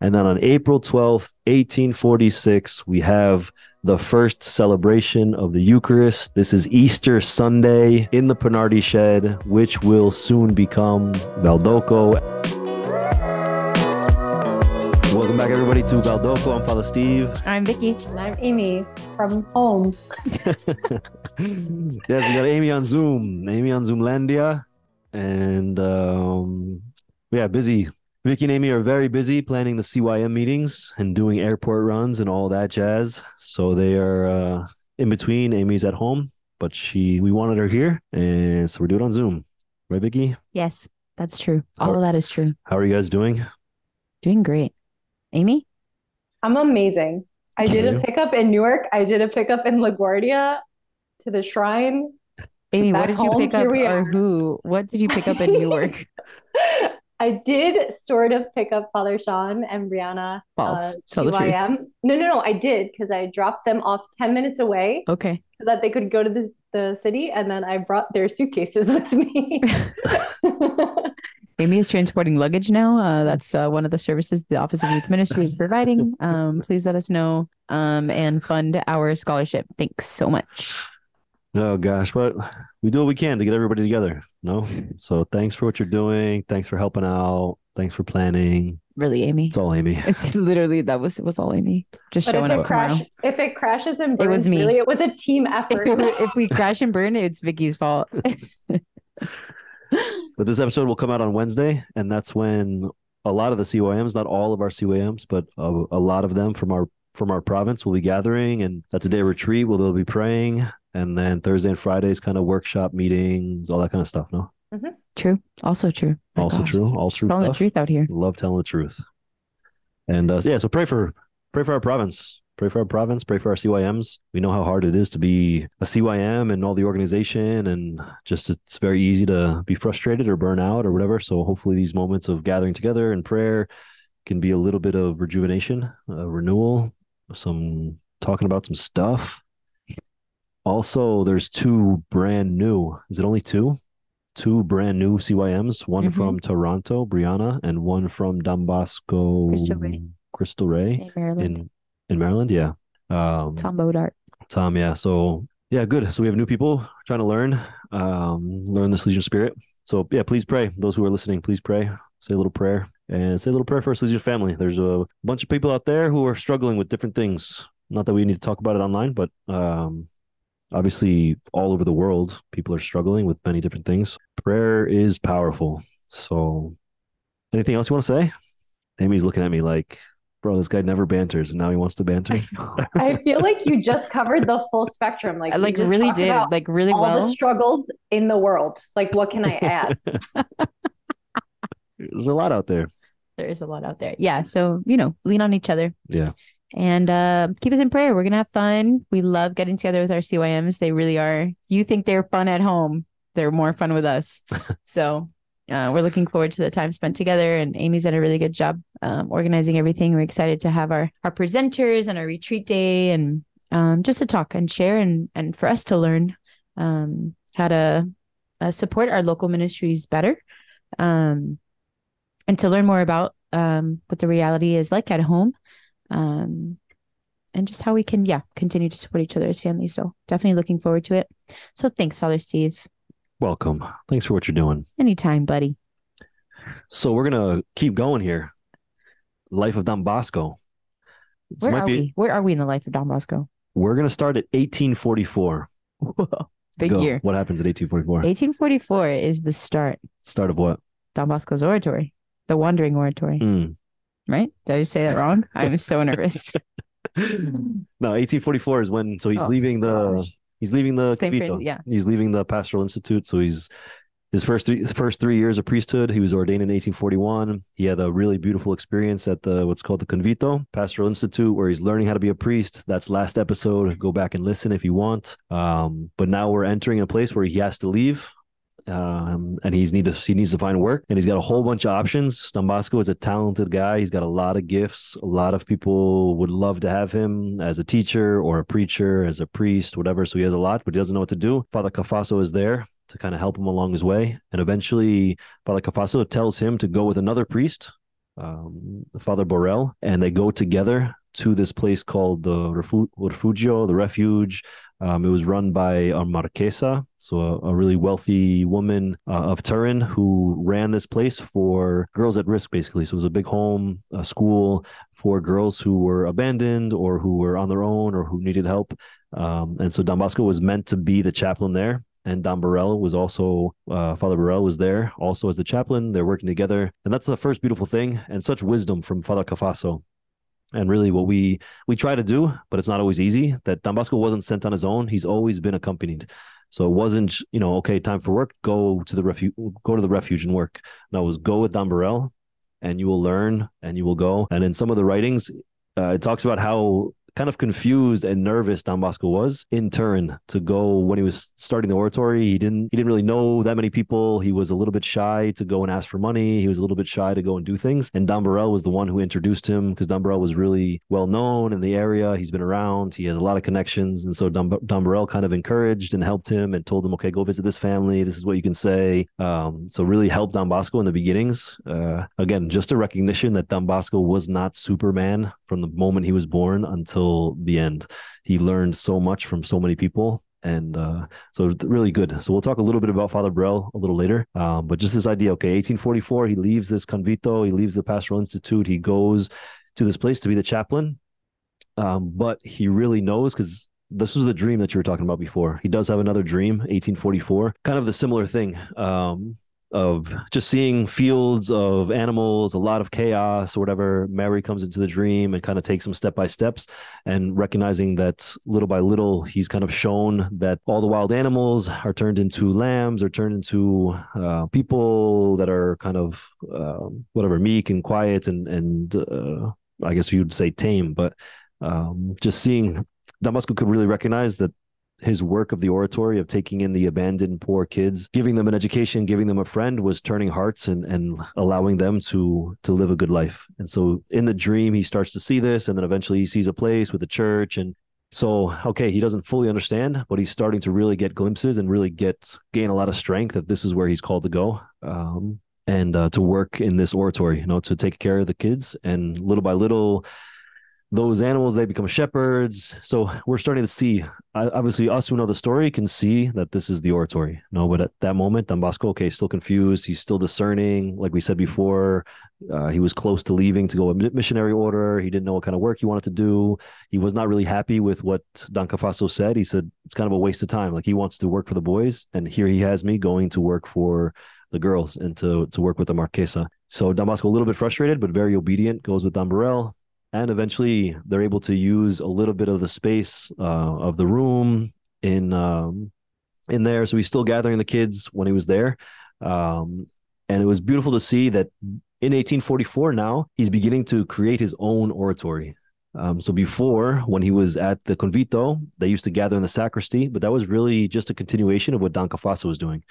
And then on April 12th, 1846, we have the first celebration of the Eucharist. This is Easter Sunday in the Pinardi shed, which will soon become Valdocco. Welcome back, everybody, to Valdocco. I'm Father Steve. I'm Vicky. And I'm Amy from home. yes, we got Amy on Zoom. Amy on Zoomlandia. And um, yeah, busy. Vicky and Amy are very busy planning the CYM meetings and doing airport runs and all that jazz. So they are uh, in between. Amy's at home, but she we wanted her here, and so we're doing it on Zoom. Right, Vicky? Yes, that's true. All How- of that is true. How are you guys doing? Doing great. Amy? I'm amazing. I did a pickup in Newark. I did a pickup in LaGuardia to the shrine. Amy, what Back did you pick up or who? What did you pick up in Newark? I did sort of pick up Father Sean and Brianna False. uh, Tell the truth. No, no, no. I did because I dropped them off 10 minutes away Okay. so that they could go to the, the city. And then I brought their suitcases with me. Amy is transporting luggage now. Uh, that's uh, one of the services the Office of Youth Ministry is providing. Um, please let us know um, and fund our scholarship. Thanks so much. Oh gosh, but we do what we can to get everybody together. No, so thanks for what you're doing. Thanks for helping out. Thanks for planning. Really, Amy. It's all Amy. It's literally that was it was all Amy. Just But if showing it up tomorrow. crash, if it crashes and burns, It was me. really, it was a team If, effort. it if we crash and burn, it's Vicky's fault. But this episode will come out on Wednesday, and that's when a lot of the CYMs, not all of our CYMs, but a, a lot of them from our from our province will be gathering, and that's a day of retreat where they'll be praying, and then Thursday and Fridays kind of workshop meetings, all that kind of stuff. No, true. Also true. My also gosh. true, all true Telling the truth out here. Love telling the truth, and uh, yeah, so pray for pray for our province. Pray for our province, pray for our CYMs. We know how hard it is to be a CYM and all the organization, and just it's very easy to be frustrated or burn out or whatever. So, hopefully, these moments of gathering together and prayer can be a little bit of rejuvenation, uh, renewal, some talking about some stuff. Also, there's two brand new. Is it only two? Two brand new CYMs. One Mhm. from Toronto, Brianna, and one from Dambasco, Cristo Rey. Cristo Rey In Maryland. in in Maryland. Yeah. Um, Tom Bodart. Tom, yeah. So yeah, good. So we have new people trying to learn, um, learn this Salesian spirit. So yeah, please pray. Those who are listening, please pray. Say a little prayer and say a little prayer for us Salesian family. There's a bunch of people out there who are struggling with different things. Not that we need to talk about it online, but um, obviously all over the world, people are struggling with many different things. Prayer is powerful. So anything else you want to say? Amy's looking at me like, bro, this guy never banters, and now he wants to banter. I feel like you just covered the full spectrum. Like, I like just really did like really all well. the struggles in the world. Like, what can I add? There's a lot out there. there is a lot out there. Yeah. So, you know, lean on each other Yeah. And uh, keep us in prayer. We're going to have fun. We love getting together with our CYMs. They really are. You think they're fun at home, they're more fun with us. so, uh, we're looking forward to the time spent together. And Amy's done a really good job um, organizing everything. We're excited to have our our presenters and our retreat day and um, just to talk and share and and for us to learn um, how to uh, support our local ministries better. Um, and to learn more about um, what the reality is like at home um, and just how we can yeah continue to support each other as families so definitely looking forward to it so thanks father steve Welcome. Thanks for what you're doing. anytime buddy So we're gonna keep going here. Life of Don Bosco. This where are be. we where are we in the life of don bosco We're gonna start at 1844. Whoa, big Go. year What happens at 1844? 1844 is the start Start of what? don bosco's oratory the wandering oratory Mm. Right did i just say that wrong i'm so nervous no, 1844 is when. So he's Oh, leaving the. gosh. He's leaving the. Same Convito. phrase, yeah. He's leaving the Pastoral Institute. So he's his first three first three years of priesthood. He was ordained in 1841. He had a really beautiful experience at the what's called the Convito Pastoral Institute, where he's learning how to be a priest. That's last episode. Go back and listen if you want. Um, but now we're entering a place where he has to leave. Um, and he's need to he needs to find work, and he's got a whole bunch of options. Bosco is a talented guy. He's got a lot of gifts. A lot of people would love to have him as a teacher or a preacher, as a priest, whatever. So he has a lot, but he doesn't know what to do. Father Cafasso is there to kind of help him along his way, and eventually, Father Cafasso tells him to go with another priest um, Father Borel, and they go together to this place called the Refu- Refugio, the refuge. Um, it was run by a Marquesa, so a, a really wealthy woman uh, of Turin who ran this place for girls at risk, basically. So it was a big home, a school for girls who were abandoned or who were on their own or who needed help. Um, and so Don Bosco was meant to be the chaplain there and Don Borel was also uh, Father Borel was there also as the chaplain. They're working together, and that's the first beautiful thing and such wisdom from Father Cafasso. And really, what we we try to do, but it's not always easy. That Don Bosco wasn't sent on his own; he's always been accompanied. So it wasn't, you know, okay, time for work. Go to the refuge. Go to the refuge and work. No, it was go with Don Borel, and you will learn, and you will go. And in some of the writings, uh, it talks about how kind of confused and nervous Don Bosco was in turn to go when he was starting the oratory. He didn't he didn't really know that many people. He was a little bit shy to go and ask for money. He was a little bit shy to go and do things. And Don Borel was the one who introduced him because Don Borel was really well known in the area. He's been around. He has a lot of connections, and so Don, Don Borel kind of encouraged and helped him and told him, okay, go visit this family. This is what you can say. Um, so really helped Don Bosco in the beginnings. Uh, again, just a recognition that Don Bosco was not Superman from the moment he was born until until the end. He learned so much from so many people. And uh, so really good. So we'll talk a little bit about Father Borel a little later. Um, but just this idea, okay, 1844, he leaves this convito, he leaves the Pastoral Institute, he goes to this place to be the chaplain. Um, but he really knows because this was the dream that you were talking about before. He does have another dream, 1844, kind of the similar thing. Um, of just seeing fields of animals, a lot of chaos or whatever. Mary comes into the dream and kind of takes him step by steps and recognizing that little by little, he's kind of shown that all the wild animals are turned into lambs or turned into uh, people that are kind of uh, whatever meek and quiet and, and uh, I guess you'd say tame, but um, just seeing Don Bosco could really recognize that his work of the oratory of taking in the abandoned poor kids giving them an education giving them a friend was turning hearts and, and allowing them to to live a good life. And so in the dream he starts to see this and then eventually he sees a place with a church. And so okay he doesn't fully understand but he's starting to really get glimpses and really get gain a lot of strength that this is where he's called to go um, and uh, to work in this oratory you know to take care of the kids. And little by little those animals they become shepherds. So we're starting to see obviously us who know the story can see that this is the oratory no but at that moment don bosco okay still confused he's still discerning. Like we said before uh, he was close to leaving to go a missionary order. He didn't know what kind of work he wanted to do. He was not really happy with what don cafasso said. He said it's kind of a waste of time. Like he wants to work for the boys and here he has me going to work for the girls and to to work with the marquesa. So don bosco a little bit frustrated but very obedient goes with don Borel and eventually they're able to use a little bit of the space uh, of the room in um, in there. So he's still gathering the kids when he was there, um, and it was beautiful to see that in 1844 now he's beginning to create his own oratory. Um, so before, when he was at the convito, they used to gather in the sacristy, but that was really just a continuation of what Don Cafasso was doing.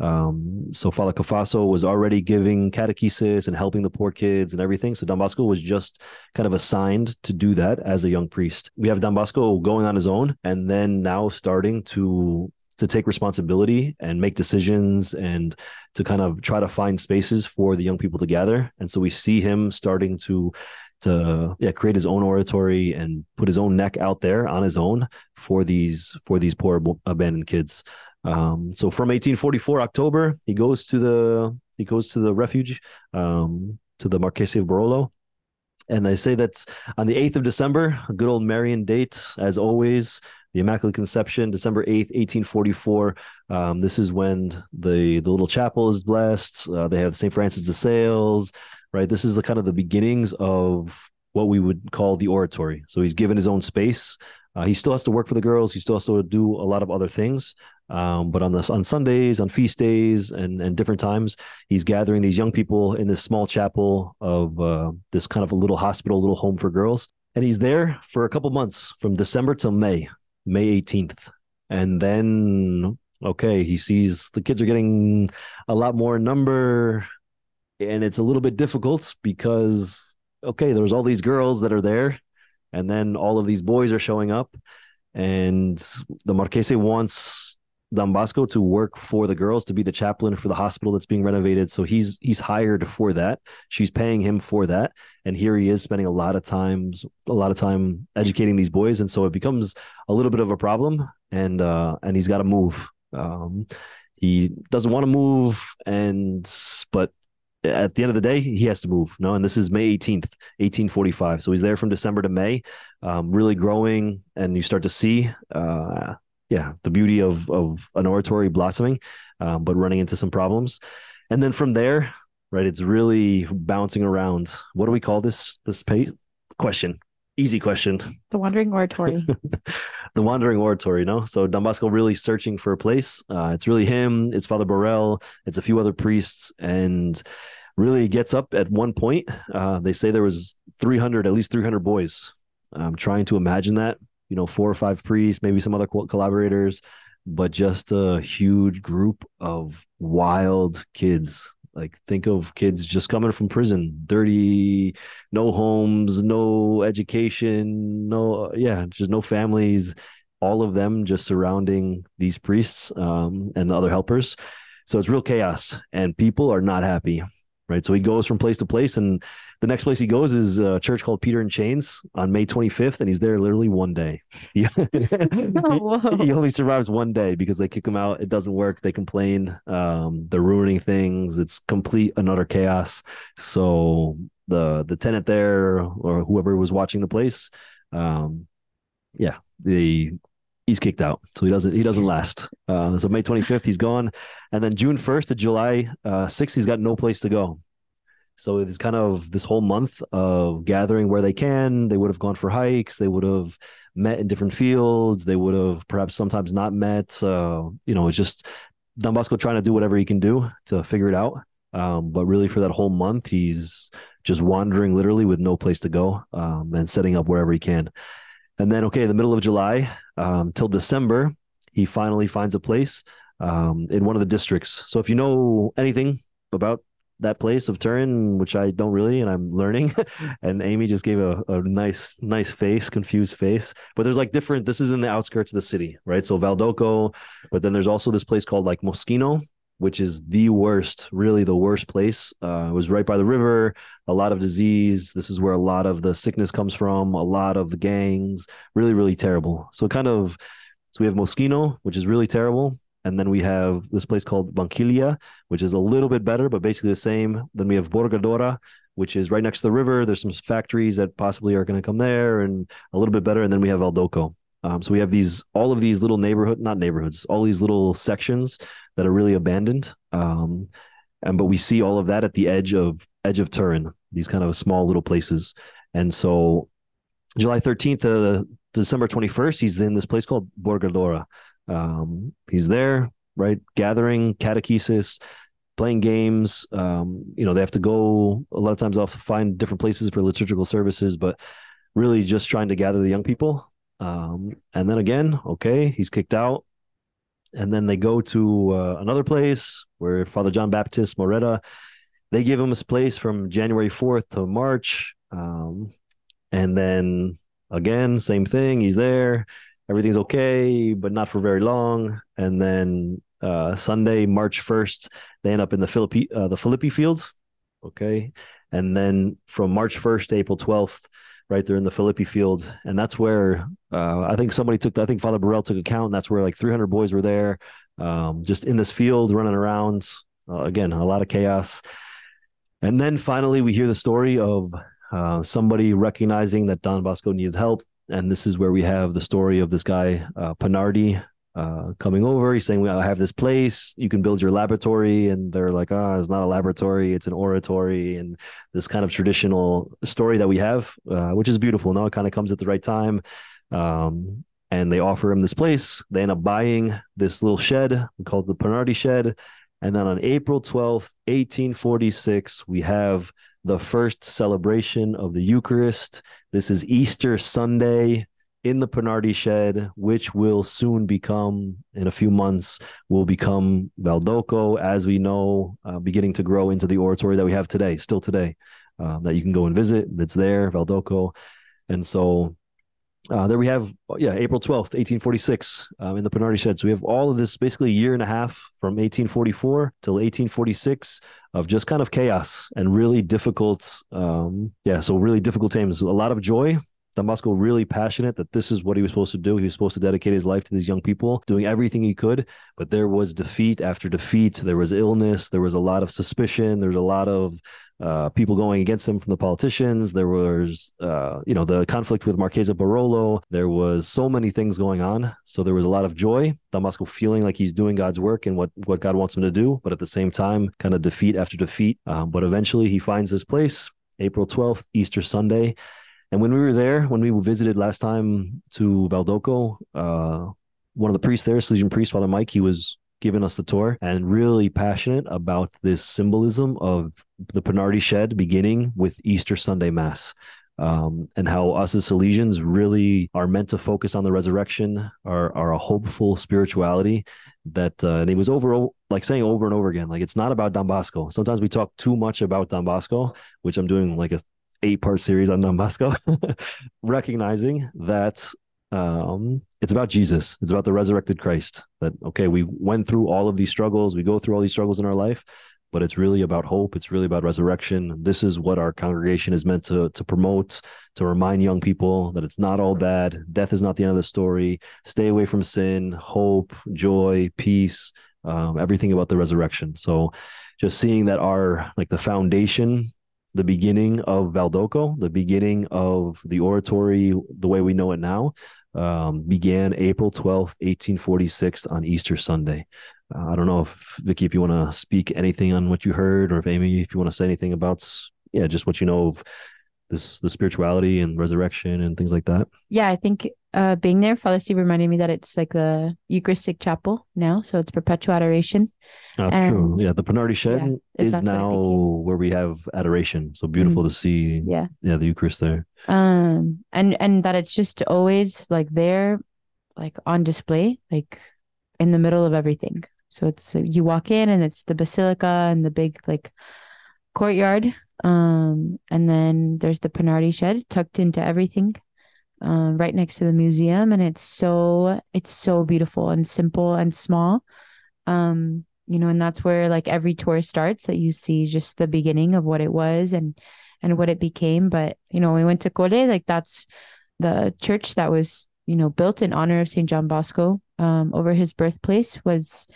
Um, so Father Cafasso was already giving catechesis and helping the poor kids and everything. So Don Bosco was just kind of assigned to do that as a young priest. We have Don Bosco going on his own and then now starting to to take responsibility and make decisions and to kind of try to find spaces for the young people to gather. And so we see him starting to to yeah create his own oratory and put his own neck out there on his own for these for these poor abandoned kids. Um, so from 1844 October, he goes to the he goes to the refuge um, to the Marquese of Barolo. And they say that on the 8th of December, a good old Marian date, as always, the Immaculate Conception, December 8th, 1844. Um, this is when the, the little chapel is blessed. Uh, they have St. Francis de Sales, right? This is the kind of the beginnings of what we would call the oratory. So he's given his own space. Uh, he still has to work for the girls. He still has to do a lot of other things. Um, but on the on Sundays, on feast days, and and different times, he's gathering these young people in this small chapel of uh, this kind of a little hospital, little home for girls, and he's there for a couple months from December till May, May 18th, and then okay, he sees the kids are getting a lot more number, and it's a little bit difficult because okay, there's all these girls that are there, and then all of these boys are showing up, and the Marchese wants Don Bosco to work for the girls to be the chaplain for the hospital that's being renovated. So he's he's hired for that. She's paying him for that, and here he is spending a lot of times a lot of time educating these boys, and so it becomes a little bit of a problem. And uh, and he's got to move. Um, he doesn't want to move, and but at the end of the day, he has to move. No, and this is May 18th, 1845. So he's there from December to May, um, really growing, and you start to see, uh, yeah, the beauty of of an oratory blossoming, um, but running into some problems. And then from there, right, it's really bouncing around. What do we call this? This question. Easy question. The Wandering Oratory. the Wandering Oratory, no? So Don Bosco really searching for a place. Uh, it's really him, it's Father Borel, it's a few other priests, and really gets up at one point. Uh, they say there was 300, at least 300 boys. I'm trying to imagine that, you know, four or five priests, maybe some other collaborators, but just a huge group of wild kids like think of kids just coming from prison, dirty, no homes, no education, no yeah, just no families. All of them just surrounding these priests um, and other helpers. So it's real chaos, and people are not happy right? So he goes from place to place, and the next place he goes is a church called Peter in Chains on May 25th, and he's there literally one day. He, oh, he only survives one day because they kick him out. It doesn't work. They complain. Um, they're ruining things. It's complete and utter chaos. So the the tenant there or whoever was watching the place, um, yeah, he's kicked out, so he doesn't he doesn't last. Uh, so May 25th he's gone, and then June 1st to July uh, 6th he's got no place to go. So it's kind of this whole month of gathering where they can. They would have gone for hikes. They would have met in different fields. They would have perhaps sometimes not met. Uh, you know, it's just Don Bosco trying to do whatever he can do to figure it out. Um, but really, for that whole month, he's just wandering literally with no place to go um, and setting up wherever he can. And then, okay, the middle of July um, till December, he finally finds a place um, in one of the districts. So if you know anything about that place of Turin, which I don't really, and I'm learning. and Amy just gave a, a nice, nice face, confused face. But there's like different. This is in the outskirts of the city, right? So Valdocco, but then there's also this place called like Moschino, which is the worst, really the worst place. Uh, it was right by the river, a lot of disease. This is where a lot of the sickness comes from, a lot of the gangs, really, really terrible. So, kind of, so we have Moschino, which is really terrible. And then we have this place called Vanchiglia, which is a little bit better, but basically the same. Then we have Borgo Dora, which is right next to the river. There's some factories that possibly are going to come there and a little bit better. And then we have Valdocco. Um, so we have these, all of these little neighborhood, not neighborhoods, all these little sections that are really abandoned. Um, and but we see all of that at the edge of edge of Turin, these kind of small little places. And so July 13th to December 21st, he's in this place called Borgo Dora. Um, he's there, right, gathering catechesis, playing games. Um, you know, they have to go a lot of times off to find different places for liturgical services, but really just trying to gather the young people. Um, and then again, okay, he's kicked out and then they go to uh, another place where Father John Baptist Moretta. They give him a place from January 4th to March. Um, and then again, same thing. He's there. Everything's okay, but not for very long. And then uh, Sunday, March 1st, they end up in the Filippi, uh, the Filippi field. Okay. And then from March 1st to April 12th, right there in the Filippi field, and that's where uh, I think somebody took. I think Father Borel took account. And that's where like 300 boys were there, um, just in this field running around. Uh, again, a lot of chaos. And then finally, we hear the story of uh, somebody recognizing that Don Bosco needed help, and this is where we have the story of this guy uh, Pinardi, uh, coming over. He's saying, "I have this place. You can build your laboratory." And they're like, "Ah, oh, it's not a laboratory; it's an oratory." And this kind of traditional story that we have, uh, which is beautiful. Now it kind of comes at the right time. Um, and they offer him this place. They end up buying this little shed called the Pinardi Shed. And then on April 12th, 1846, we have the first celebration of the Eucharist. This is Easter Sunday in the Pinardi shed, which will soon become, in a few months, will become Valdocco, as we know, uh, beginning to grow into the oratory that we have today, still today, uh, that you can go and visit. That's there, Valdocco. And so uh, there we have, yeah, April 12th, 1846, um, in the Pinardi Shed. So we have all of this basically a year and a half from 1844 till 1846 of just kind of chaos and really difficult, um, yeah, so really difficult times. A lot of joy, Don Bosco really passionate that this is what he was supposed to do. He was supposed to dedicate his life to these young people, doing everything he could. But there was defeat after defeat. There was illness. There was a lot of suspicion. There was a lot of uh, people going against him from the politicians. There was, uh, you know, the conflict with Marchesa Barolo. There was so many things going on. So there was a lot of joy. Don Bosco feeling like he's doing God's work and what what God wants him to do, but at the same time, kind of defeat after defeat. Um, but eventually, he finds this place, April twelfth, Easter Sunday. And when we were there, when we visited last time to Valdocco, uh, one of the priests there, Salesian priest, Father Mike, he was giving us the tour and really passionate about this symbolism of the Pinardi Shed beginning with Easter Sunday Mass. Um, and how us as Salesians really are meant to focus on the resurrection, are, are a hopeful spirituality that, uh, and he was over, like saying over and over again, like it's not about Don Bosco. Sometimes we talk too much about Don Bosco, which I'm doing like a eight part series on Don recognizing that um, it's about Jesus. It's about the resurrected Christ. That okay, we went through all of these struggles, we go through all these struggles in our life, but it's really about hope. It's really about resurrection. This is what our congregation is meant to to promote, to remind young people that it's not all bad. Death is not the end of the story. Stay away from sin, hope, joy, peace, um, everything about the resurrection. So, just seeing that our like the foundation the beginning of Valdocco, the beginning of the oratory, the way we know it now, um, began April 12th, 1846 on Easter Sunday. Uh, I don't know if Vicky, if you want to speak anything on what you heard, or if Amy, if you want to say anything about, yeah, just what you know of this, the spirituality and resurrection and things like that. Yeah, I think uh, being there, Father Steve reminded me that it's like the Eucharistic chapel now, so it's perpetual adoration. Oh, And- true. Yeah, the Pinardi Shed Yeah, is that's what it now where we have adoration. So beautiful to see. Yeah. yeah, the Eucharist there. um and and that it's just always like there like on display like in the middle of everything so it's you walk in and it's the basilica and the big like courtyard um and then there's the Pinardi shed tucked into everything um right next to the museum and it's so it's so beautiful and simple and small um you know and that's where like every tour starts that you see just the beginning of what it was and and what it became. But you know, we went to Colle, like that's the church that was you know built in honor of Saint John Bosco. Um, over his birthplace was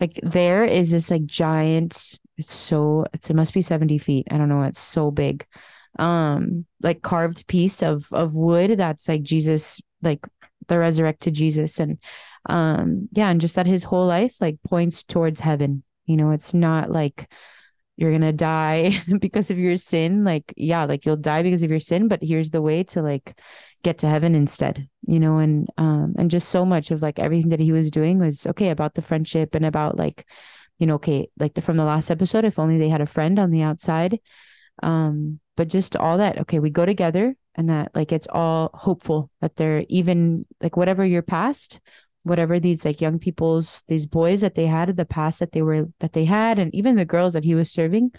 like there is this like giant. It's so it's, it must be seventy feet. I don't know. It's so big. Um, like carved piece of of wood that's like Jesus, like the resurrected Jesus, and um, yeah, and just that his whole life like points towards heaven. You know, it's not like you're gonna die because of your sin like yeah like you'll die because of your sin but here's the way to like get to heaven instead you know and um and just so much of like everything that he was doing was okay about the friendship and about like you know okay like the, from the last episode if only they had a friend on the outside. Um but just all that okay we go together and that like it's all hopeful that they're even like whatever your past whatever these like young people's these boys that they had in the past that they were that they had and even the girls that he was serving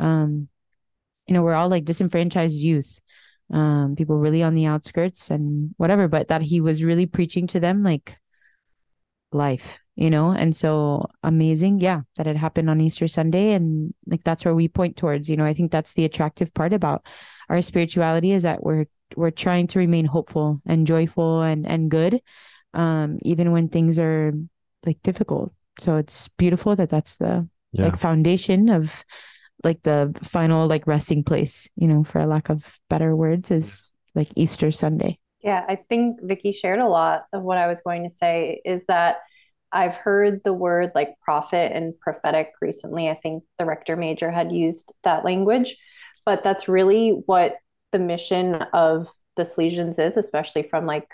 um you know we're all like disenfranchised youth. Um people really on the outskirts and whatever but that he was really preaching to them like life you know? And so amazing yeah that it happened on easter sunday and like that's where we point towards you know? I think that's the attractive part about our spirituality is that we're we're trying to remain hopeful and joyful and and good um even when things are like difficult. So it's beautiful that that's the Yeah. like foundation of like the final like resting place you know for a lack of better words is like easter sunday Yeah, I think Vicky shared a lot of what I was going to say is that I've heard the word like prophet and prophetic recently. I think the rector major had used that language, but that's really what the mission of the Salesians is, especially from like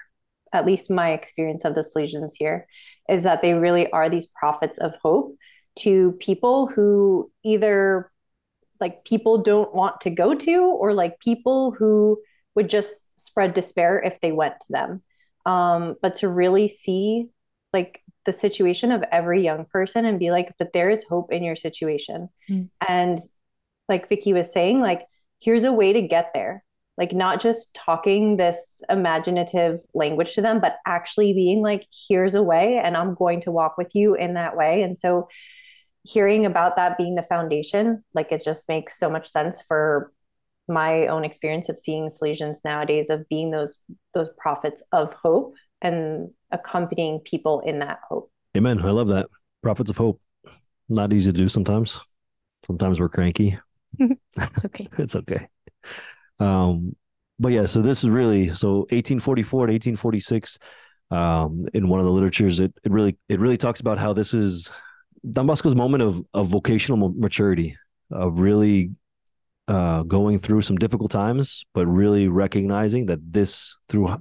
at least my experience of the Salesians here, is that they really are these prophets of hope to people who either like people don't want to go to or like people who would just spread despair if they went to them. Um, but to really see like the situation of every young person and be like, but there is hope in your situation. Mm. And like Vicky was saying, like, here's a way to get there. like not just talking this imaginative language to them but actually being like here's a way and i'm going to walk with you in that way and so hearing about that being the foundation like it just makes so much sense for my own experience of seeing Salesians nowadays of being those those prophets of hope and accompanying people in that hope. Amen. I love that. Prophets of hope. Not easy to do sometimes. Sometimes we're cranky. it's okay. it's okay. Um, but yeah, so this is really so 1844 to 1846. Um, in one of the literatures, it, it really it really talks about how this is Don Bosco's moment of of vocational maturity, of really uh, going through some difficult times, but really recognizing that this through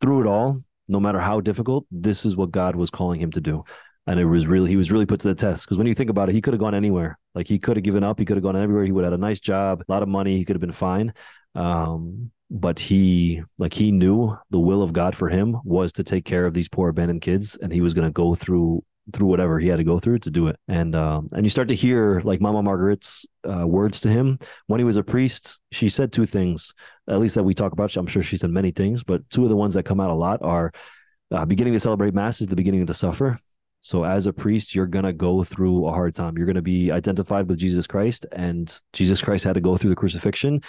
through it all, no matter how difficult, this is what God was calling him to do. And it was really he was really put to the test because when you think about it, he could have gone anywhere. Like he could have given up, he could have gone everywhere. He would have had a nice job, a lot of money, he could have been fine. Um, but he like he knew the will of God for him was to take care of these poor abandoned kids, and he was going to go through through whatever he had to go through to do it. And um, and you start to hear like Mama Margaret's uh, words to him when he was a priest. She said two things, at least that we talk about. I'm sure she said many things, but two of the ones that come out a lot are uh, beginning to celebrate mass is the beginning to suffer. So as a priest, you're gonna go through a hard time. You're gonna be identified with Jesus Christ, and Jesus Christ had to go through the crucifixion,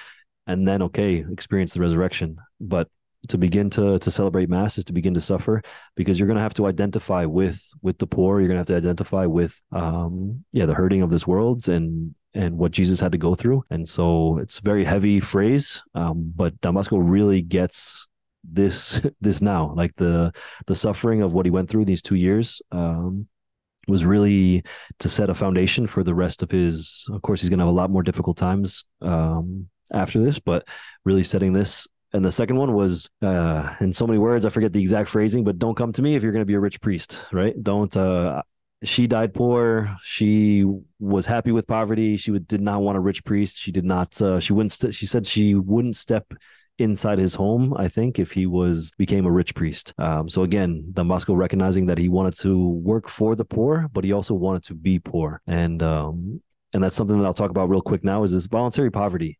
and then okay, experience the resurrection. But to begin to to celebrate mass is to begin to suffer because you're going to have to identify with with the poor. You're going to have to identify with um yeah the hurting of this world and and what Jesus had to go through. And so it's a very heavy phrase um but Don Bosco really gets this this now. Like the the suffering of what he went through these 2 years um was really to set a foundation for the rest of his of course he's going to have a lot more difficult times um after this but really setting this and the second one was uh, in so many words, I forget the exact phrasing, but don't come to me if you're going to be a rich priest, right? Don't. Uh, she died poor. She was happy with poverty. She would, did not want a rich priest. She did not. Uh, she wouldn't. St- she said she wouldn't step inside his home. I think if he was became a rich priest. Um, so again, Don Bosco recognizing that he wanted to work for the poor, but he also wanted to be poor, and um, and that's something that I'll talk about real quick now. Is this voluntary poverty?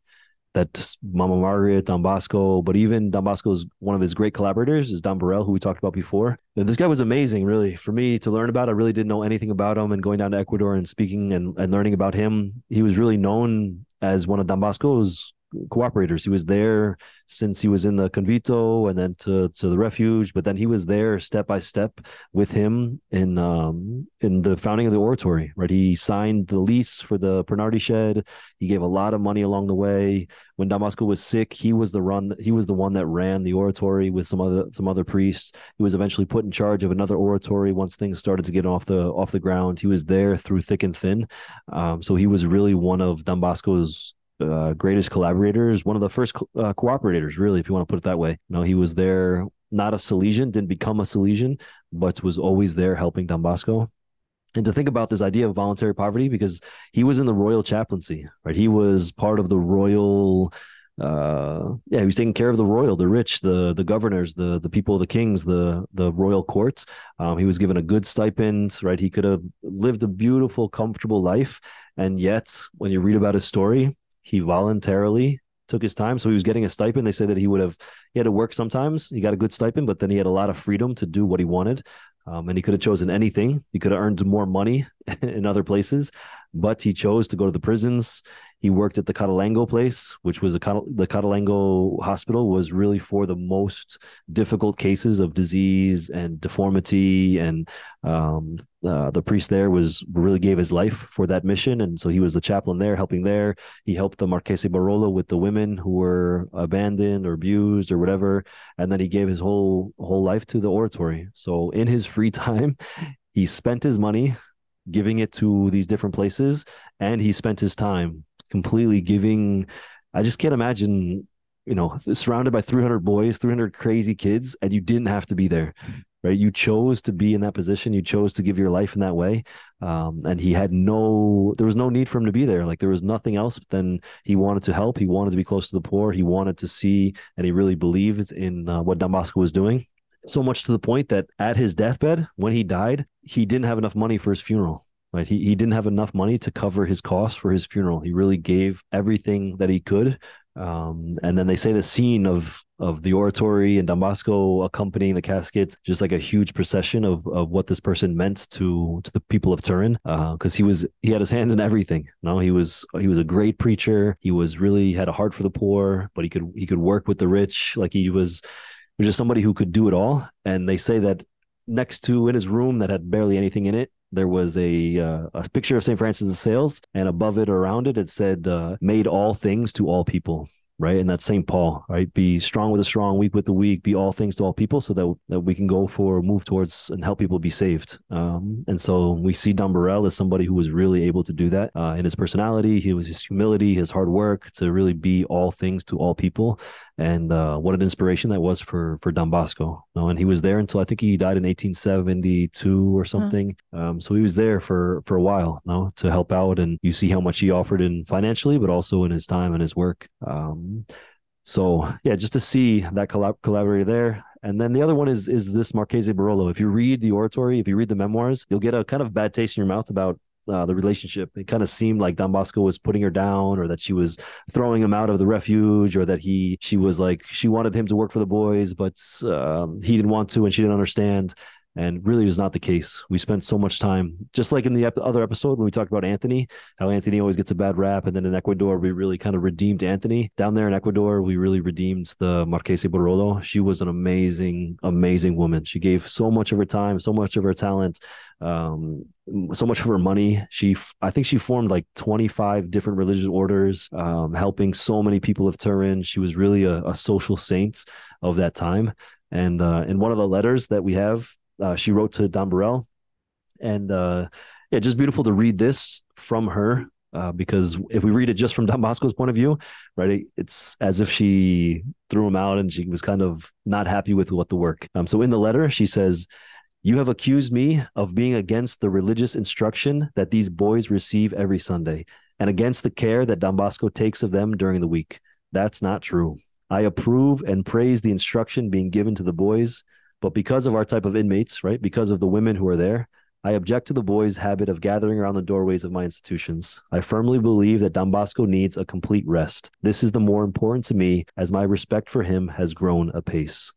That Mama Margaret, Don Bosco, but even Don Bosco's one of his great collaborators is Don Borel, who we talked about before. And this guy was amazing, really, for me to learn about. I really didn't know anything about him, and going down to Ecuador and speaking and, and learning about him, he was really known as one of Don Bosco's cooperators. He was there since he was in the convito and then to to the refuge, but then he was there step by step with him in um in the founding of the oratory. Right, he signed the lease for the Pinardi shed. He gave a lot of money along the way. When Don Bosco was sick, he was the run. He was the one that ran the oratory with some other some other priests. He was eventually put in charge of another oratory once things started to get off the off the ground. He was there through thick and thin. Um, so he was really one of Don Bosco's uh, greatest collaborators, one of the first uh, cooperators, really, if you want to put it that way. You know, he was there, not a Salesian, didn't become a Salesian, but was always there helping Don Bosco. And to think about this idea of voluntary poverty, because he was in the royal chaplaincy, right? He was part of the royal. Uh, yeah, he was taking care of the royal, the rich, the the governors, the the people, the kings, the the royal courts. Um, he was given a good stipend, right? He could have lived a beautiful, comfortable life, and yet, when you read about his story, he voluntarily took his time. So he was getting a stipend. They say that he would have he had to work sometimes. He got a good stipend, but then he had a lot of freedom to do what he wanted. Um, and he could have chosen anything. He could have earned more money in other places, but he chose to go to the prisons. He worked at the Cottolengo place, which was a, the Cottolengo hospital was really for the most difficult cases of disease and deformity. And um, uh, the priest there was really gave his life for that mission. And so he was the chaplain there, helping there. He helped the Marquesa Barolo with the women who were abandoned or abused or whatever. And then he gave his whole whole life to the oratory. So in his free time, he spent his money giving it to these different places and he spent his time completely giving. I just can't imagine, you know, surrounded by 300 boys, 300 crazy kids, and you didn't have to be there, right? You chose to be in that position. You chose to give your life in that way. Um, and he had no, there was no need for him to be there. Like there was nothing else than he wanted to help. He wanted to be close to the poor. He wanted to see, and he really believed in uh, what Don Bosco was doing. So much to the point that at his deathbed, when he died, he didn't have enough money for his funeral right he, he didn't have enough money to cover his costs for his funeral he really gave everything that he could Um, and then they say the scene of of the oratory and Don Bosco accompanying the casket, just like a huge procession of of what this person meant to to the people of Turin, because uh, he was he had his hand in everything. You know, he was he was a great preacher. He was really had a heart for the poor, but he could he could work with the rich. Like he was, was just somebody who could do it all. And they say that next to in his room that had barely anything in it there was a uh, a picture of St. Francis of Sales, and above it, around it, it said, uh, "Made all things to all people." Right? And that's St. Paul, right? Be strong with the strong, weak with the weak, be all things to all people so that, that we can go for, move towards and help people be saved. Um, and so we see Don Borel as somebody who was really able to do that uh, in his personality, he was his humility, his hard work to really be all things to all people. And uh, what an inspiration that was for for Don Bosco. You know? And he was there until I think he died in 1872 or something. Um, so he was there for for a while, you know, to help out. And you see how much he offered in financially, but also in his time and his work. Um, so yeah, just to see that collab- collaborator there. And then the other one is is this Marchese Barolo. If you read the oratory, if you read the memoirs, you'll get a kind of bad taste in your mouth about uh, the relationship. It kind of seemed like Don Bosco was putting her down, or that she was throwing him out of the refuge, or that he she was like she wanted him to work for the boys, but um, he didn't want to, and she didn't understand and really was not the case. We spent so much time, just like in the other episode when we talked about Anthony, how Anthony always gets a bad rap, and then in Ecuador we really kind of redeemed Anthony. Down there in Ecuador, we really redeemed the Marchese Barolo. She was an amazing, amazing woman. She gave so much of her time, so much of her talent, um, so much of her money. She, I think, she formed like twenty five different religious orders, um, helping so many people of Turin. She was really a, a social saint of that time. And uh, in one of the letters that we have uh, she wrote to Don Borel. And uh, yeah, just beautiful to read this from her uh, because if we read it just from Don Bosco's point of view, right, it's as if she threw him out and she was kind of not happy with what the work. Um, so in the letter, she says, "You have accused me of being against the religious instruction that these boys receive every Sunday, and against the care that Don Bosco takes of them during the week. That's not true. I approve and praise the instruction being given to the boys." But because of our type of inmates, right, because of the women who are there, I object to the boys' habit of gathering around the doorways of my institutions. I firmly believe that Don Bosco needs a complete rest. This is the more important to me as my respect for him has grown apace.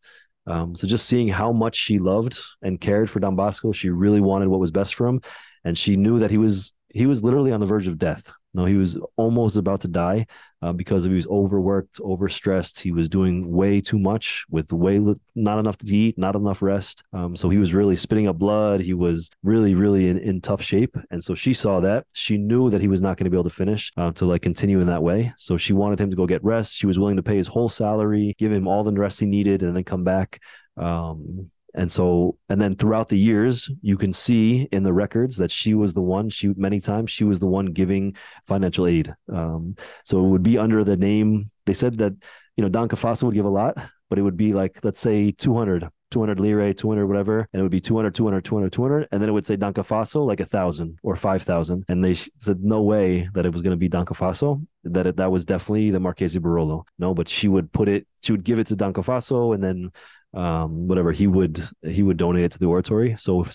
Um, so just seeing how much she loved and cared for Don Bosco, she really wanted what was best for him, and she knew that he was he was literally on the verge of death. No, he was almost about to die uh, because he was overworked, overstressed. He was doing way too much with way li- not enough to eat, not enough rest. Um, so he was really spitting up blood. He was really, really in, in tough shape. And so she saw that. She knew that he was not going to be able to finish uh, to like continue in that way. So she wanted him to go get rest. She was willing to pay his whole salary, give him all the rest he needed, and then come back. Um, and so, and then throughout the years, you can see in the records that she was the one, she many times, she was the one giving financial aid. Um, so it would be under the name, they said that, you know, Don Cafasso would give a lot, but it would be like, let's say 200, 200 lire, 200, whatever. And it would be 200, 200, 200, 200. And then it would say Don Cafasso like a thousand or 5,000. And they said no way that it was going to be Don Cafasso, that it, that was definitely the Marchese Barolo. No, but she would put it, she would give it to Don Cafasso and then um, whatever he would he would donate it to the oratory. So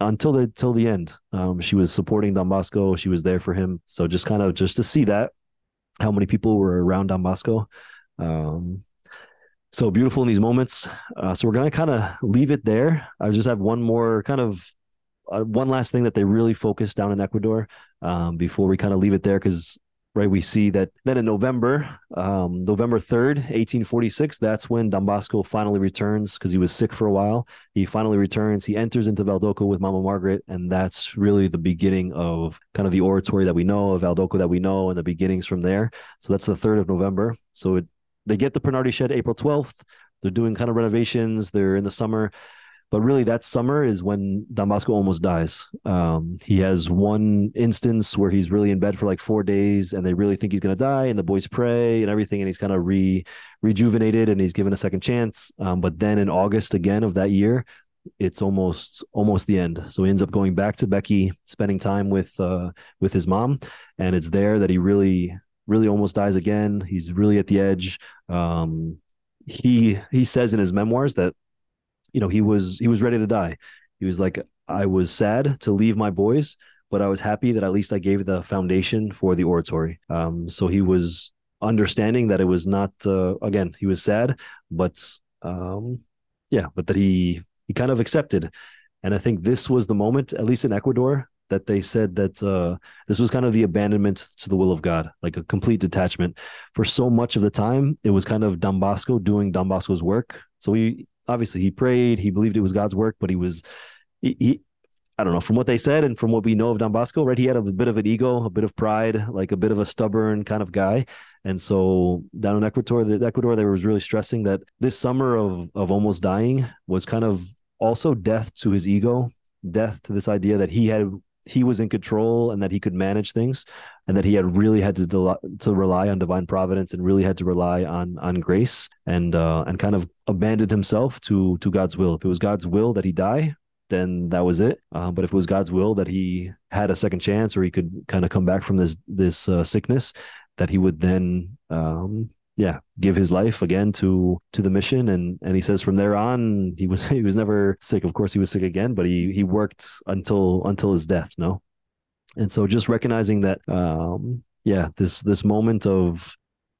until the till the end, um, she was supporting Don Bosco. She was there for him. So just kind of just to see that how many people were around Don Bosco. Um, so beautiful in these moments. Uh, so we're gonna kind of leave it there. I just have one more kind of uh, one last thing that they really focused down in Ecuador um, before we kind of leave it there because right? We see that then in November, um, November 3rd, 1846, that's when Don Bosco finally returns because he was sick for a while. He finally returns. He enters into Valdocco with Mama Margaret, and that's really the beginning of kind of the oratory that we know, of Valdocco that we know, and the beginnings from there. So that's the 3rd of November. So it, they get the Pinardi shed April 12th. They're doing kind of renovations. They're in the summer. But really, that summer is when Don Bosco almost dies. Um, he has one instance where he's really in bed for like four days, and they really think he's going to die, and the boys pray and everything, and he's kind of re rejuvenated, and he's given a second chance. Um, but then in August again of that year, it's almost almost the end. So he ends up going back to Becchi, spending time with uh, with his mom, and it's there that he really really almost dies again. He's really at the edge. Um, he he says in his memoirs that you know, he was he was ready to die. He was like, I was sad to leave my boys, but I was happy that at least I gave the foundation for the oratory. Um, so he was understanding that it was not uh, again he was sad, but um, yeah, but that he he kind of accepted, and I think this was the moment, at least in Ecuador, that they said that uh, this was kind of the abandonment to the will of God, like a complete detachment. For so much of the time, it was kind of Don Bosco doing Don Bosco's work. So he obviously he prayed, he believed it was God's work, but he was he, he I don't know from what they said and from what we know of Don Bosco, right? He had a bit of an ego, a bit of pride, like a bit of a stubborn kind of guy. And so down in Ecuador, the Ecuador, they was really stressing that this summer of of almost dying was kind of also death to his ego, death to this idea that he had he was in control and that he could manage things and that he had really had to del- to rely on divine providence and really had to rely on on grace and uh, and kind of abandoned himself to to God's will. If it was God's will that he die, then that was it. Uh, but if it was God's will that he had a second chance or he could kind of come back from this this uh, sickness, that he would then um, yeah give his life again to to the mission. And and he says from there on he was he was never sick. Of course he was sick again but he he worked until until his death no? And so just recognizing that um yeah this this moment of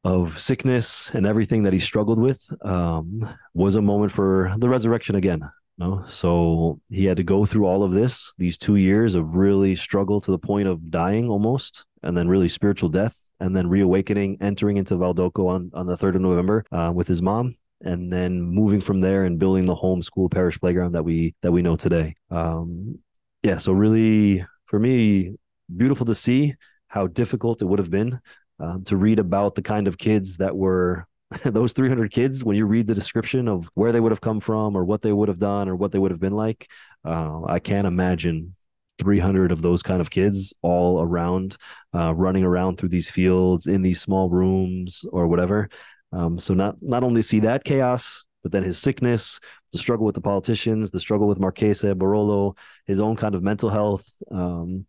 of sickness and everything that he struggled with um was a moment for the resurrection again no? So he had to go through all of this these 2 years of really struggle to the point of dying almost and then really spiritual death and then reawakening, entering into Valdocco on, on the 3rd of November uh, with his mom, and then moving from there and building the home school parish playground that we that we know today. Um, yeah, so really for me, beautiful to see how difficult it would have been um, to read about the kind of kids that were those 300 kids when you read the description of where they would have come from or what they would have done or what they would have been like uh, i can't imagine 300 of those kind of kids all around, uh, running around through these fields in these small rooms or whatever. Um, so not not only see that chaos, but then his sickness, the struggle with the politicians, the struggle with Marchese Barolo, his own kind of mental health, um,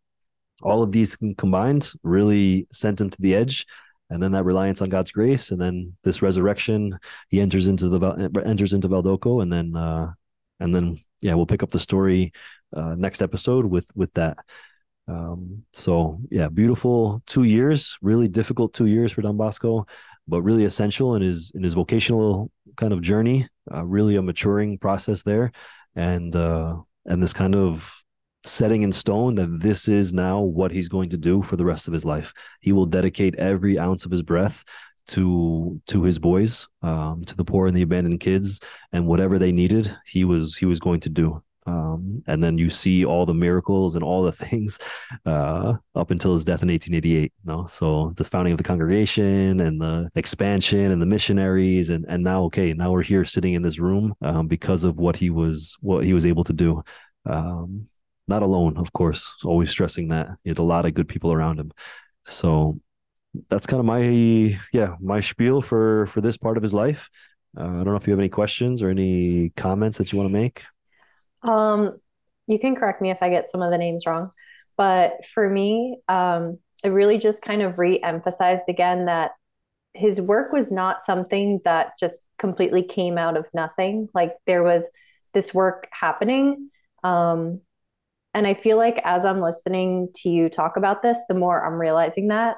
all of these combined really sent him to the edge. And then that reliance on God's grace, and then this resurrection, he enters into the enters into Valdocco, and then uh, and then yeah, we'll pick up the story uh, next episode with with that. Um, so yeah, beautiful two years, really difficult two years for Don Bosco, but really essential in his in his vocational kind of journey. Uh, really a maturing process there, and uh, and this kind of setting in stone that this is now what he's going to do for the rest of his life. He will dedicate every ounce of his breath to to his boys, um, to the poor and the abandoned kids, and whatever they needed, he was he was going to do. Um, and then you see all the miracles and all the things uh, up until his death in 1888. You know? So the founding of the congregation and the expansion and the missionaries, and and now okay, now we're here sitting in this room um, because of what he was what he was able to do. Um, not alone, of course. Always stressing that he had a lot of good people around him. So that's kind of my yeah my spiel for for this part of his life. Uh, I don't know if you have any questions or any comments that you want to make. Um, you can correct me if I get some of the names wrong, but for me, um, it really just kind of re-emphasized again that his work was not something that just completely came out of nothing. Like there was this work happening. Um, and I feel like as I'm listening to you talk about this, the more I'm realizing that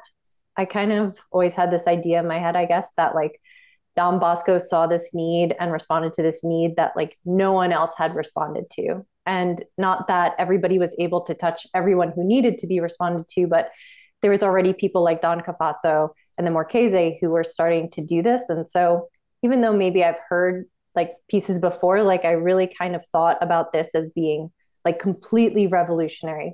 I kind of always had this idea in my head, I guess, that like Don Bosco saw this need and responded to this need that like no one else had responded to. And not that everybody was able to touch everyone who needed to be responded to, but there was already people like Don Cafasso and the Marchese who were starting to do this. And so even though maybe I've heard like pieces before, like I really kind of thought about this as being like completely revolutionary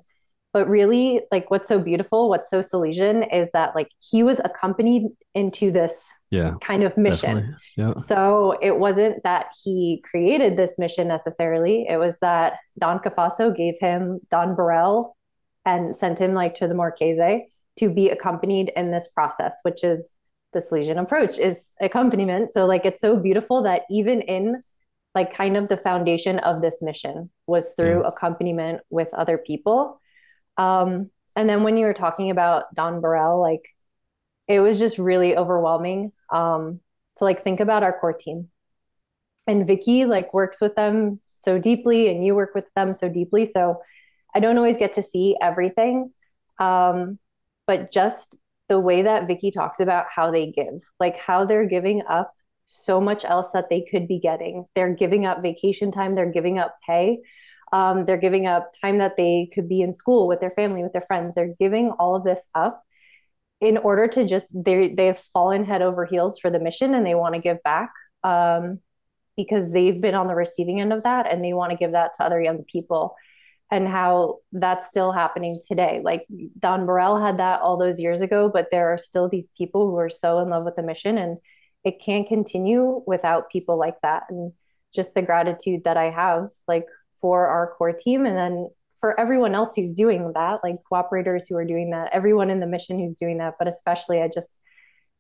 but really like what's so beautiful what's so salesian is that like he was accompanied into this yeah kind of mission. yeah. so it wasn't that he created this mission necessarily. It was that don cafasso gave him don Borel and sent him like to the marchese to be accompanied in this process which is the salesian approach is accompaniment. So like it's so beautiful that even in like kind of the foundation of this mission was through yeah. accompaniment with other people um, and then when you were talking about Don Borel, like it was just really overwhelming um, to like think about our core team. And Vicky like works with them so deeply, and you work with them so deeply. So I don't always get to see everything, um, but just the way that Vicky talks about how they give, like how they're giving up so much else that they could be getting. They're giving up vacation time, they're giving up pay, um, they're giving up time that they could be in school with their family, with their friends. They're giving all of this up in order to just they they've fallen head over heels for the mission and they want to give back um, because they've been on the receiving end of that and they want to give that to other young people and how that's still happening today. Like Don Borel had that all those years ago, but there are still these people who are so in love with the mission and it can't continue without people like that. And just the gratitude that I have like for our core team. And then for everyone else who's doing that, like cooperators who are doing that, everyone in the mission who's doing that, but especially I just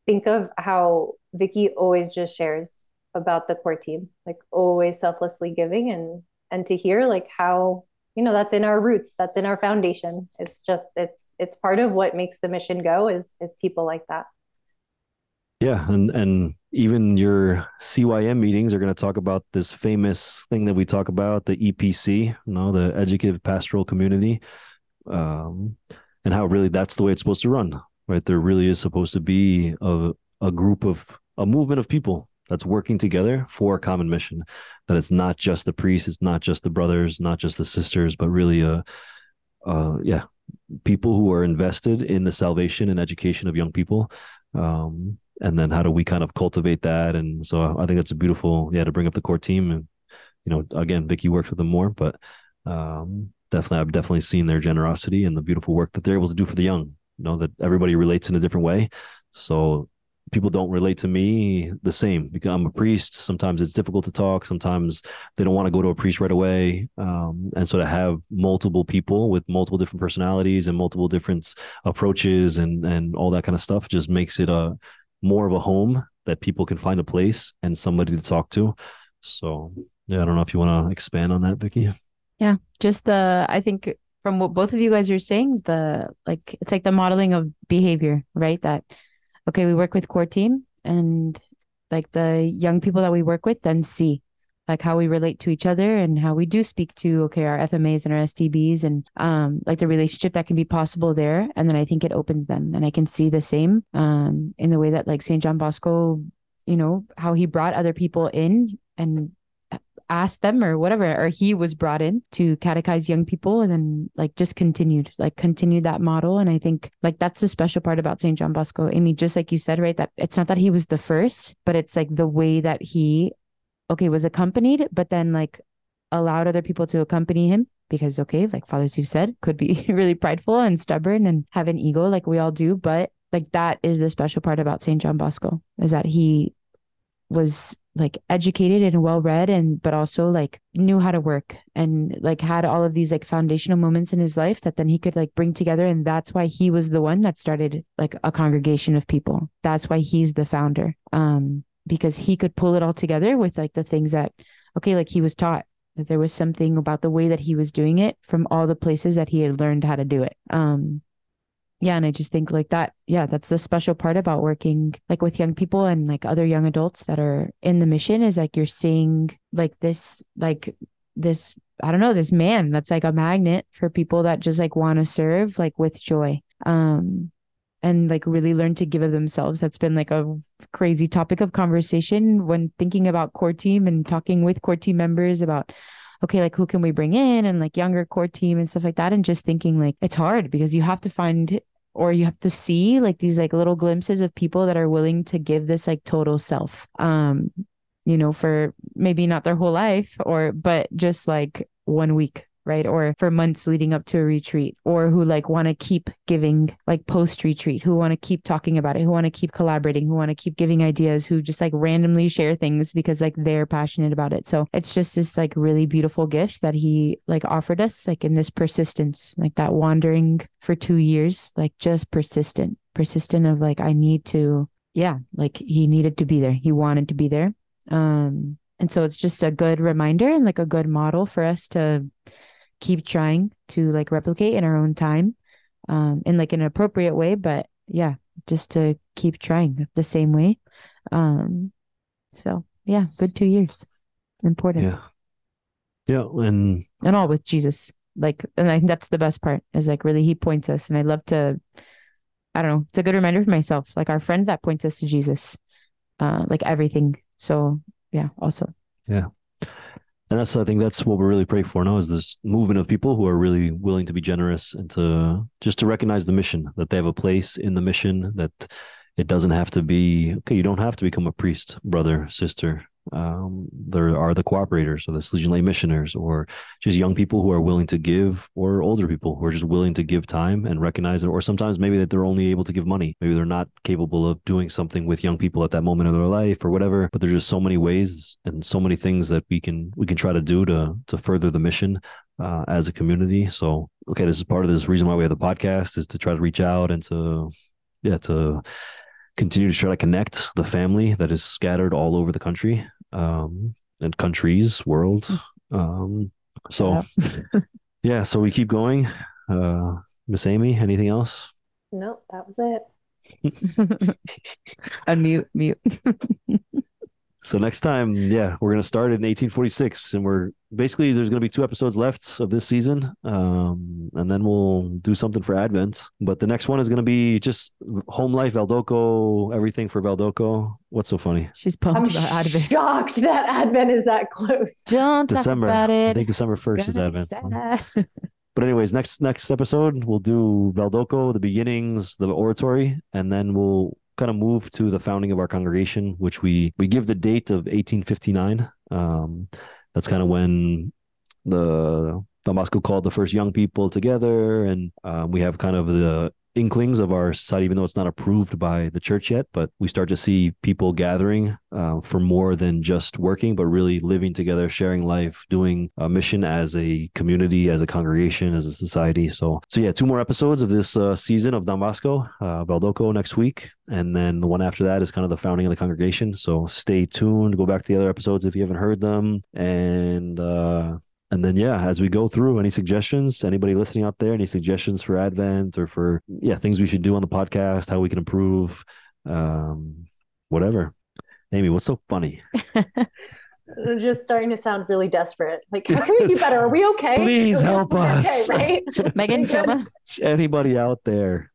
think of how Vicky always just shares about the core team, like always selflessly giving and and to hear like how you know that's in our roots that's in our foundation. It's just it's it's part of what makes the mission go is is people like that yeah and and even your cym meetings are going to talk about this famous thing that we talk about the epc you know the educative pastoral community um and how really that's the way it's supposed to run right there really is supposed to be a, a group of a movement of people that's working together for a common mission. That it's not just the priests, it's not just the brothers, not just the sisters, but really, uh, uh, yeah, people who are invested in the salvation and education of young people. Um, and then how do we kind of cultivate that? And so I think that's a beautiful, yeah, to bring up the core team. And you know, again, Vicky works with them more, but um, definitely, I've definitely seen their generosity and the beautiful work that they're able to do for the young. You know that everybody relates in a different way. So people don't relate to me the same because I'm a priest. Sometimes it's difficult to talk. Sometimes they don't want to go to a priest right away. Um, and so to have multiple people with multiple different personalities and multiple different approaches and and all that kind of stuff just makes it a more of a home that people can find a place and somebody to talk to. So yeah, I don't know if you want to expand on that, Vicky. Yeah, just the I think from what both of you guys are saying, the like it's like the modeling of behavior, right? That okay, we work with core team and like the young people that we work with then see like how we relate to each other and how we do speak to okay our FMAs and our SDBs and um like the relationship that can be possible there and then I think it opens them and I can see the same um in the way that like St. John Bosco you know how he brought other people in and asked them or whatever, or he was brought in to catechize young people and then like just continued, like continued that model. And I think like that's the special part about St. John Bosco. Amy, just like you said, right? That it's not that he was the first, but it's like the way that he, okay, was accompanied, but then like allowed other people to accompany him because okay like fathers you said could be really prideful and stubborn and have an ego like we all do but like that is the special part about St. John Bosco is that he was like educated and well read and but also like knew how to work and like had all of these like foundational moments in his life that then he could like bring together and that's why he was the one that started like a congregation of people that's why he's the founder um because he could pull it all together with like the things that okay like he was taught that there was something about the way that he was doing it from all the places that he had learned how to do it. Um yeah and i just think like that yeah that's the special part about working like with young people and like other young adults that are in the mission is like you're seeing like this like this i don't know this man that's like a magnet for people that just like want to serve like with joy. Um and like really learn to give of themselves that's been like a crazy topic of conversation when thinking about core team and talking with core team members about okay, like who can we bring in and like younger core team and stuff like that. And just thinking like it's hard because you have to find or you have to see like these like little glimpses of people that are willing to give this like total self um you know for maybe not their whole life or but just like one week right? Or for months leading up to a retreat or who like want to keep giving like post retreat who want to keep talking about it who want to keep collaborating who want to keep giving ideas who just like randomly share things because like they're passionate about it. So it's just this like really beautiful gift that he like offered us like in this persistence like that wandering for 2 years like just persistent persistent of like I need to yeah like he needed to be there. He wanted to be there. Um and so it's just a good reminder and like a good model for us to keep trying to like replicate in our own time um in like an appropriate way but yeah just to keep trying the same way um so yeah good two years important yeah yeah and and all with jesus like and i think that's the best part is like really he points us and i love to I don't know. It's a good reminder for myself, like our friend that points us to Jesus, uh, like everything. So yeah, also. Yeah. And that's I think that's what we're really praying for now is this movement of people who are really willing to be generous and to just to recognize the mission that they have a place in the mission that it doesn't have to be okay. You don't have to become a priest, brother, sister. Um, there are the cooperators or the Salesian lay missioners, or just young people who are willing to give, or older people who are just willing to give time and recognize it. Or sometimes maybe that they're only able to give money. Maybe they're not capable of doing something with young people at that moment of their life or whatever. But there's just so many ways and so many things that we can we can try to do to to further the mission uh, as a community. So okay, this is part of this reason why we have the podcast is to try to reach out and to yeah to continue to try to connect the family that is scattered all over the country um, and countries, world. Um, so, yeah, so we keep going. Uh, Miss Amy, anything else? Nope, that was it. Unmute, mute. So next time, yeah, we're gonna start in 1846, and we're basically there's gonna be two episodes left of this season, um, and then we'll do something for Advent. But the next one is gonna be just home life, Valdocco, everything for Valdocco. What's so funny? She's pumped I'm about Advent. shocked that Advent is that close. Don't December. talk about I think December first is Advent. But anyways, next next episode we'll do Valdocco, the beginnings, the oratory, and then we'll kind of move to the founding of our congregation, which we we give the date of 1859. Um, that's kind of when the Don Bosco called the first young people together, and um, we have kind of the inklings of our society, even though it's not approved by the church yet. But we start to see people gathering uh, for more than just working, but really living together, sharing life, doing a mission as a community, as a congregation, as a society. So, so yeah, two more episodes of this uh, season of Don Bosco, uh, next week, and then the one after that is kind of the founding of the congregation. So stay tuned. Go back to the other episodes if you haven't heard them, and. uh and then yeah as we go through any suggestions anybody listening out there any suggestions for advent or for yeah things we should do on the podcast how we can improve um whatever amy what's so funny just starting to sound really desperate. Like, how can we do better? Are we okay? Please We're help us. Okay, right? Megan Choma, anybody out there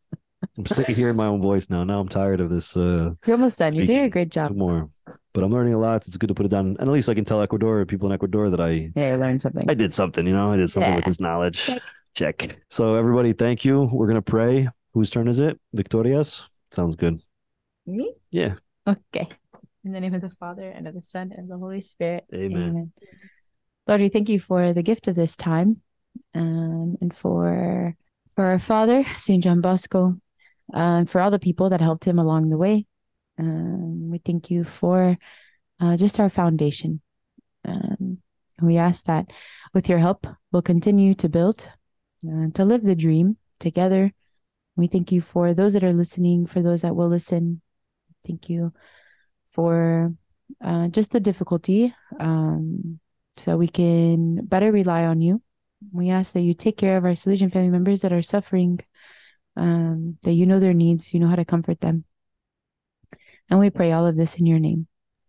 i'm sick of hearing my own voice now now i'm tired of this uh you're almost done. You're doing a great job. more but i'm learning a lot it's good to put it down and at least i can tell ecuador people in ecuador that i Yeah, you learned something. I did something, you know, I did something with this knowledge. Check. Check. So everybody, thank you. We're gonna pray. Whose turn is it? Victoria's? Sounds good. Me? Yeah. Okay. In the name of the Father and of the Son and of the Holy Spirit. Amen. Lord, we thank you for the gift of this time, um, and for for our Father, Saint John Bosco, uh, for all the people that helped him along the way. Um, we thank you for uh, just our foundation. Um, we ask that with your help, we'll continue to build, uh, to live the dream together. We thank you for those that are listening, for those that will listen. Thank you for uh, just the difficulty um, so we can better rely on you. We ask that you take care of our Salesian family members that are suffering, um, that you know their needs, you know how to comfort them. And we pray all of this in your name.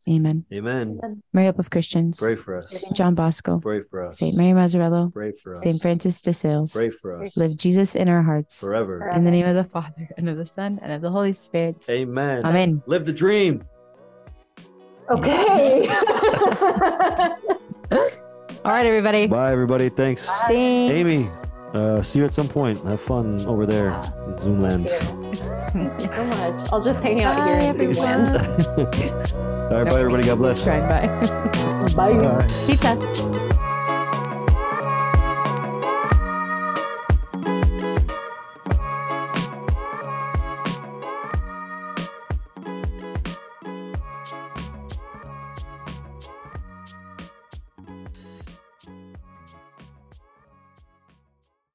Amen. Amen. Mary, Hope of Christians, Pray for us. Saint John Bosco, Pray for us. Saint Mary Mazzarello, Pray for us. Saint Francis de Sales. Pray for us. Live Jesus in our hearts. Forever. In the name of the Father, and of the Son, and of the Holy Spirit. Amen. Amen. Live the dream. Okay. All right, everybody. Bye, everybody. Thanks. Thanks. Amy, uh, see you at some point. Have fun over there in Zoomland. Thank you so much. I'll just hang out here in Bye, Zoomland. All right, bye, everybody. God bless. Trying by. Bye. Bye. Pizza.